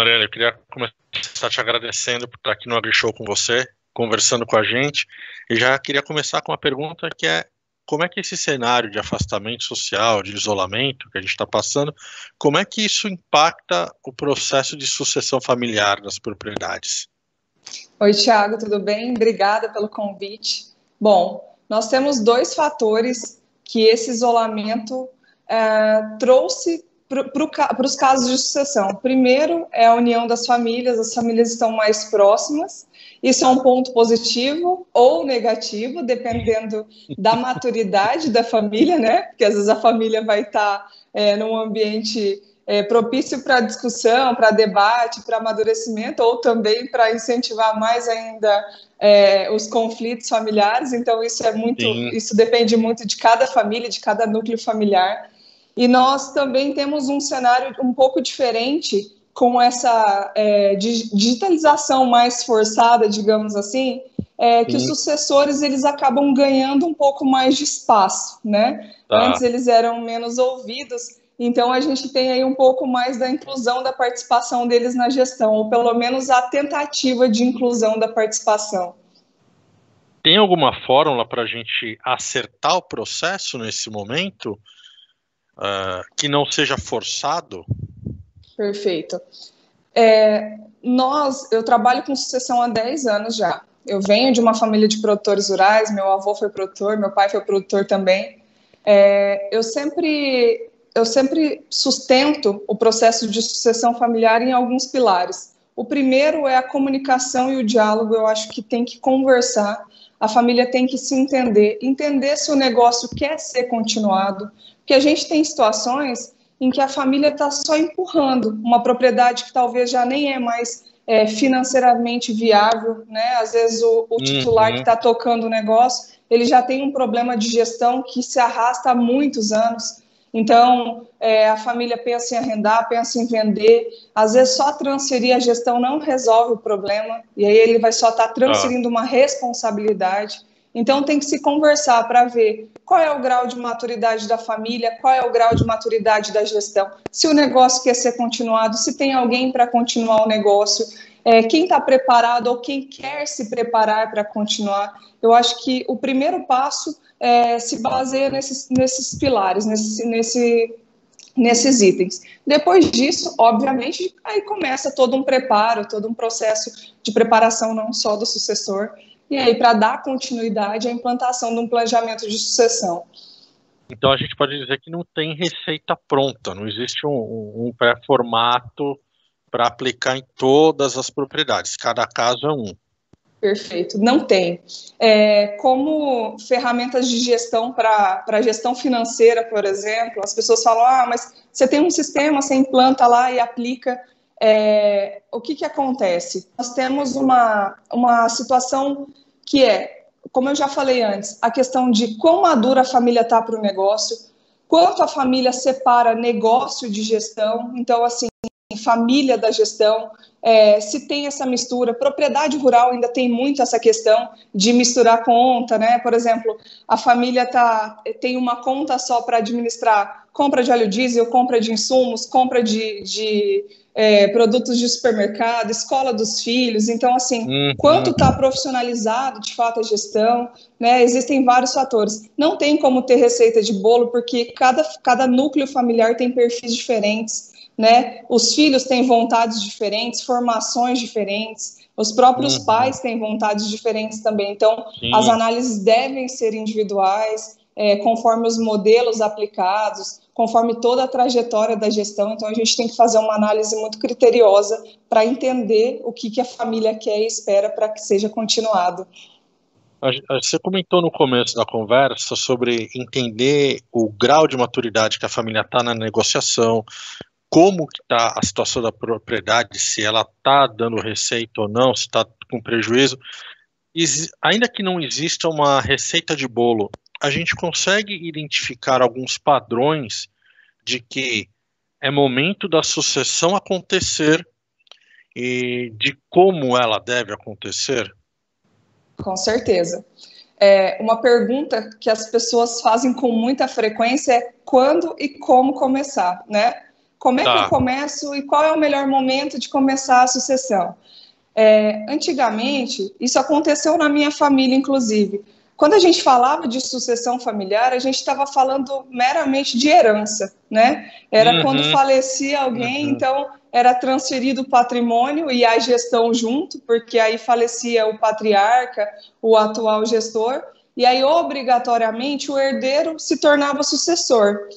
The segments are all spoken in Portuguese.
Mariana, eu queria começar te agradecendo por estar aqui no AgriShow com você, conversando com a gente, e já queria começar com uma pergunta que é como é que esse cenário de afastamento social, de isolamento que a gente está passando, como é que isso impacta o processo de sucessão familiar das propriedades? Oi, Tiago, tudo bem? Obrigada pelo convite. Bom, nós temos dois fatores que esse isolamento é, trouxe para os casos de sucessão. Primeiro é a união das famílias, as famílias estão mais próximas. Isso é um ponto positivo ou negativo, dependendo da maturidade da família, né? Porque às vezes a família vai estar é, num ambiente é, propício para discussão, para debate, para amadurecimento, ou também para incentivar mais ainda é, os conflitos familiares. Então isso é muito, Sim. isso depende muito de cada família, de cada núcleo familiar. E nós também temos um cenário um pouco diferente com essa é, digitalização mais forçada, digamos assim, é, que os sucessores eles acabam ganhando um pouco mais de espaço, né? Tá. Antes eles eram menos ouvidos, então a gente tem aí um pouco mais da inclusão da participação deles na gestão, ou pelo menos a tentativa de inclusão da participação. Tem alguma fórmula para a gente acertar o processo nesse momento? Uh, que não seja forçado? Perfeito. É, nós, eu trabalho com sucessão há 10 anos já. Eu venho de uma família de produtores rurais, meu avô foi produtor, meu pai foi produtor também. É, eu sempre eu sempre sustento o processo de sucessão familiar em alguns pilares. O primeiro é a comunicação e o diálogo. Eu acho que tem que conversar, a família tem que se entender, entender se o negócio quer ser continuado, porque a gente tem situações em que a família está só empurrando uma propriedade que talvez já nem é mais é, financeiramente viável, né? Às vezes o, o titular uhum. que está tocando o negócio, ele já tem um problema de gestão que se arrasta há muitos anos. Então, é, a família pensa em arrendar, pensa em vender. Às vezes, só transferir a gestão não resolve o problema, e aí ele vai só estar tá transferindo ah. uma responsabilidade. Então tem que se conversar para ver qual é o grau de maturidade da família, qual é o grau de maturidade da gestão, se o negócio quer ser continuado, se tem alguém para continuar o negócio, é, quem está preparado ou quem quer se preparar para continuar. Eu acho que o primeiro passo é, se baseia nesses, nesses pilares, nesse, nesse, nesses itens. Depois disso, obviamente, aí começa todo um preparo, todo um processo de preparação não só do sucessor, e aí para dar continuidade à implantação de um planejamento de sucessão. Então a gente pode dizer que não tem receita pronta, não existe um, um pré-formato para aplicar em todas as propriedades, cada caso é um. Perfeito, não tem. É, como ferramentas de gestão para gestão financeira, por exemplo, as pessoas falam: ah, mas você tem um sistema, você implanta lá e aplica. É, o que, que acontece? Nós temos uma, uma situação que é, como eu já falei antes, a questão de quão madura a família está para o negócio, quanto a família separa negócio de gestão, então, assim, família da gestão, é, se tem essa mistura. Propriedade rural ainda tem muito essa questão de misturar conta, né? Por exemplo, a família tá, tem uma conta só para administrar compra de óleo diesel, compra de insumos, compra de, de é, produtos de supermercado, escola dos filhos. Então, assim, uhum. quanto está profissionalizado de fato a gestão, né? Existem vários fatores. Não tem como ter receita de bolo, porque cada, cada núcleo familiar tem perfis diferentes, né? Os filhos têm vontades diferentes, formações diferentes. Os próprios uhum. pais têm vontades diferentes também. Então, Sim. as análises devem ser individuais, é, conforme os modelos aplicados, conforme toda a trajetória da gestão. Então, a gente tem que fazer uma análise muito criteriosa para entender o que, que a família quer e espera para que seja continuado. Você comentou no começo da conversa sobre entender o grau de maturidade que a família está na negociação, como está a situação da propriedade, se ela está dando receita ou não, se está com prejuízo. ainda que não exista uma receita de bolo, a gente consegue identificar alguns padrões de que é momento da sucessão acontecer e de como ela deve acontecer? Com certeza. É, uma pergunta que as pessoas fazem com muita frequência é quando e como começar, né? Como é tá. que eu começo e qual é o melhor momento de começar a sucessão? É, antigamente, isso aconteceu na minha família, inclusive. Quando a gente falava de sucessão familiar, a gente estava falando meramente de herança, né? Era uhum. quando falecia alguém, uhum. então era transferido o patrimônio e a gestão junto, porque aí falecia o patriarca, o atual gestor, e aí obrigatoriamente o herdeiro se tornava sucessor.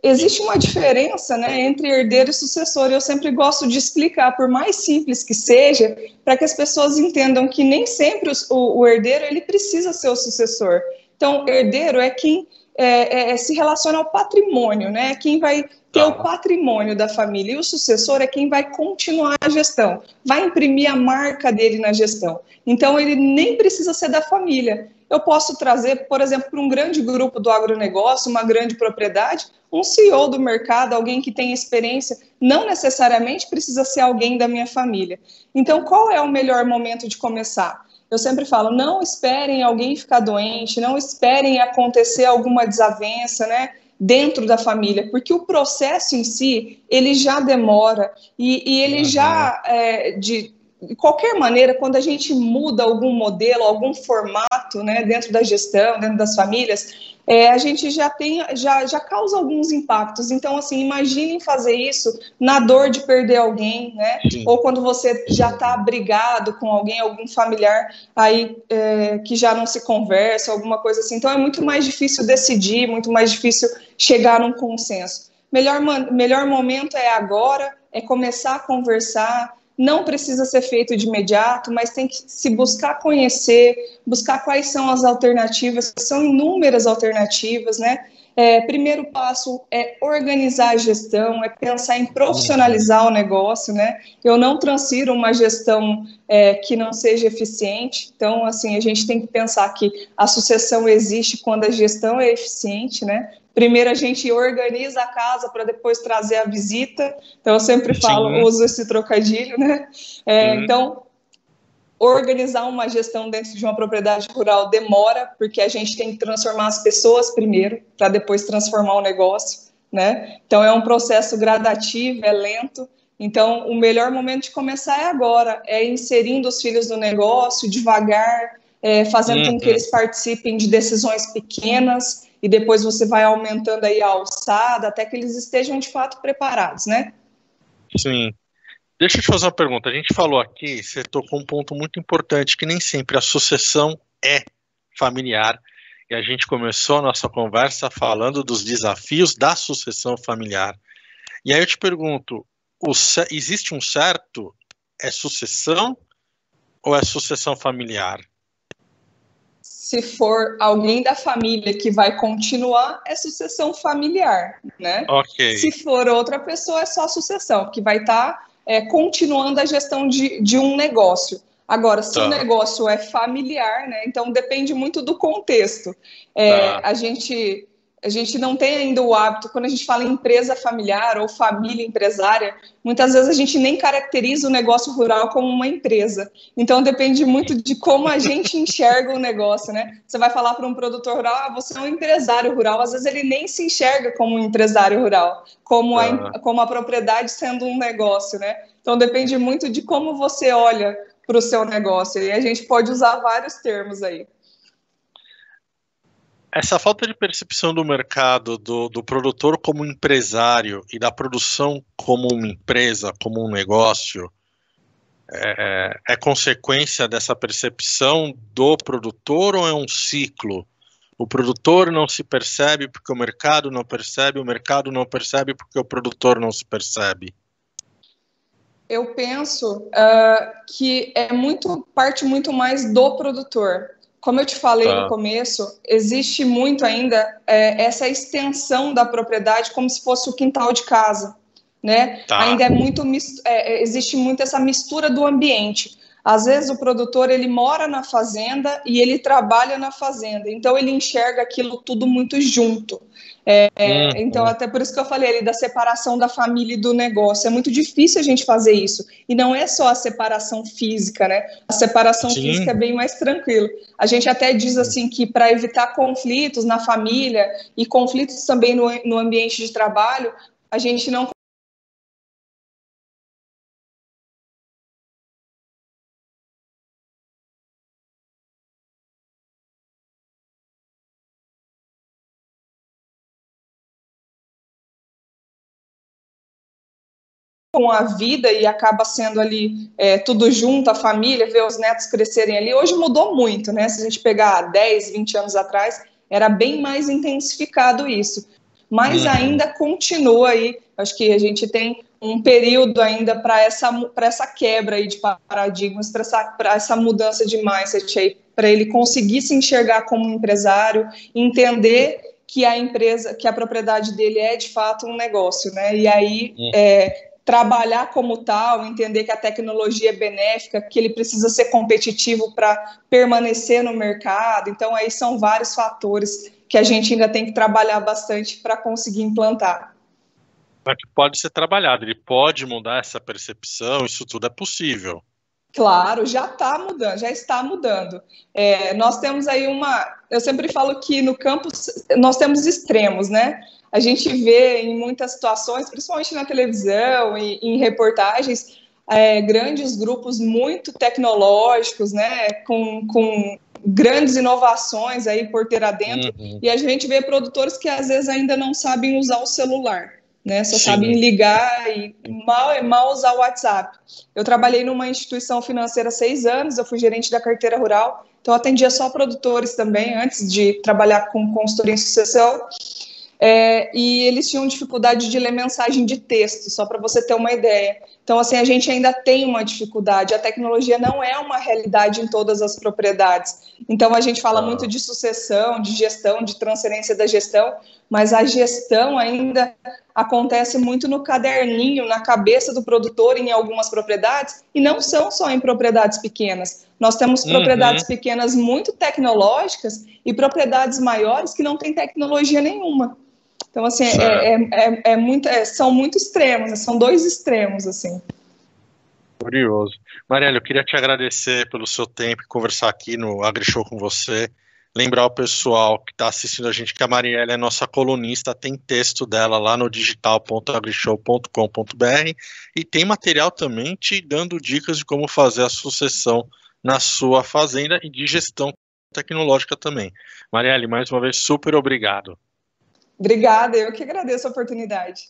Existe uma diferença né, entre herdeiro e sucessor, eu sempre gosto de explicar, por mais simples que seja, para que as pessoas entendam que nem sempre o, o, herdeiro ele precisa ser o sucessor. Então, herdeiro é quem é, é, se relaciona ao patrimônio, né? Quem vai ter o tá. patrimônio da família. E o sucessor é quem vai continuar a gestão, vai imprimir a marca dele na gestão. Então, ele nem precisa ser da família. Eu posso trazer, por exemplo, para um grande grupo do agronegócio, uma grande propriedade, um CEO do mercado, alguém que tem experiência, não necessariamente precisa ser alguém da minha família. Então, qual é o melhor momento de começar? Eu sempre falo, não esperem alguém ficar doente, não esperem acontecer alguma desavença, né? dentro da família, porque o processo em si ele já demora e, e ele uhum. já é, de de qualquer maneira, quando a gente muda algum modelo, algum formato, né, dentro da gestão, dentro das famílias, é, a gente já tem, já, já causa alguns impactos. Então, assim, imaginem fazer isso na dor de perder alguém, né? Sim. Ou quando você já está brigado com alguém, algum familiar aí é, que já não se conversa, alguma coisa assim. Então, é muito mais difícil decidir, muito mais difícil chegar num consenso. Melhor, melhor momento é agora, é começar a conversar, não precisa ser feito de imediato, mas tem que se buscar conhecer, buscar quais são as alternativas, são inúmeras alternativas, né? É, primeiro passo é organizar a gestão, é pensar em profissionalizar o negócio, né? Eu não transfiro uma gestão é, que não seja eficiente, então, assim, a gente tem que pensar que a sucessão existe quando a gestão é eficiente, né? Primeiro a gente organiza a casa para depois trazer a visita. Então eu sempre falo, Sim. uso esse trocadilho, né? É, uhum. Então organizar uma gestão dentro de uma propriedade rural demora, porque a gente tem que transformar as pessoas primeiro, para depois transformar o negócio, né? Então é um processo gradativo, é lento. Então o melhor momento de começar é agora, é inserindo os filhos no negócio devagar, é, fazendo uhum. com que uhum. eles participem de decisões pequenas e depois você vai aumentando aí a alçada até que eles estejam de fato preparados, né? Sim. Deixa eu te fazer uma pergunta. A gente falou aqui, você tocou um ponto muito importante, que nem sempre a sucessão é familiar. E a gente começou a nossa conversa falando dos desafios da sucessão familiar. E aí eu te pergunto, o, existe um certo, é sucessão ou é sucessão familiar? se for alguém da família que vai continuar, é sucessão familiar, né? Ok. Se for outra pessoa, é só sucessão, que vai estar tá, é, continuando a gestão de, de um negócio. Agora, se tá. o negócio é familiar, né? Então depende muito do contexto. É, tá. A gente a gente não tem ainda o hábito, quando a gente fala em empresa familiar ou família empresária, muitas vezes a gente nem caracteriza o negócio rural como uma empresa. Então depende muito de como a gente enxerga o negócio, né? Você vai falar para um produtor rural, ah, você é um empresário rural, às vezes ele nem se enxerga como um empresário rural, como a, como a propriedade sendo um negócio, né? Então depende muito de como você olha para o seu negócio. E a gente pode usar vários termos aí. Essa falta de percepção do mercado, do, do produtor como empresário e da produção como uma empresa, como um negócio, é, é, consequência dessa percepção do produtor ou é um ciclo? O produtor não se percebe porque o mercado não percebe, o mercado não percebe porque o produtor não se percebe. Eu penso uh, que é muito parte muito mais do produtor. Como eu te falei tá. no começo, existe muito ainda é, essa extensão da propriedade como se fosse o quintal de casa, né? Tá. Ainda é muito é, é, existe muito essa mistura do ambiente. Às vezes o produtor ele mora na fazenda e ele trabalha na fazenda, então ele enxerga aquilo tudo muito junto. É, uhum. Então, até por isso que eu falei ali da separação da família e do negócio. É muito difícil a gente fazer isso. E não é só a separação física, né? A separação Sim. física é bem mais tranquilo. A gente até diz assim que para evitar conflitos na família e conflitos também no, no ambiente de trabalho, a gente não com a vida e acaba sendo ali é, tudo junto, a família, ver os netos crescerem ali. Hoje mudou muito, né? Se a gente pegar 10, 20 anos atrás, era bem mais intensificado isso. Mas uhum. ainda continua aí, acho que a gente tem um período ainda para essa, essa quebra aí de paradigmas, para essa, essa mudança de mindset aí, para ele conseguir se enxergar como empresário, entender que a empresa, que a propriedade dele é de fato um negócio, né? E aí uhum. é, trabalhar como tal, entender que a tecnologia é benéfica, que ele precisa ser competitivo para permanecer no mercado. Então aí são vários fatores que a gente ainda tem que trabalhar bastante para conseguir implantar. Mas que pode ser trabalhado, ele pode mudar essa percepção, isso tudo é possível. Claro, já está mudando, já está mudando. É, nós temos aí uma. Eu sempre falo que no campo nós temos extremos, né? A gente vê em muitas situações, principalmente na televisão e em reportagens, é, grandes grupos muito tecnológicos, né? Com, com grandes inovações aí por ter adentro, uhum. e a gente vê produtores que às vezes ainda não sabem usar o celular né? Só Sim. sabem ligar e mal é mal usar o WhatsApp. Eu trabalhei numa instituição financeira seis anos, eu fui gerente da carteira rural, então atendia só produtores também, antes de trabalhar com consultoria em sucessão. É, e eles tinham dificuldade de ler mensagem de texto, só para você ter uma ideia. Então, assim, a gente ainda tem uma dificuldade. A tecnologia não é uma realidade em todas as propriedades. Então, a gente fala muito de sucessão, de gestão, de transferência da gestão, mas a gestão ainda acontece muito no caderninho, na cabeça do produtor em algumas propriedades, e não são só em propriedades pequenas. Nós temos uhum. propriedades pequenas muito tecnológicas e propriedades maiores que não têm tecnologia nenhuma. Então, assim, é, é, é, é, muito, é, são muito extremos, né? são dois extremos, assim. Curioso. Marielle, eu queria te agradecer pelo seu tempo e conversar aqui no AgriShow com você. Lembrar o pessoal que está assistindo a gente que a Marielle é nossa colunista, tem texto dela lá no digital.agrishow.com.br e tem material também te dando dicas de como fazer a sucessão na sua fazenda e de gestão tecnológica também. Marielle, mais uma vez, super obrigado. Obrigada, eu que agradeço a oportunidade.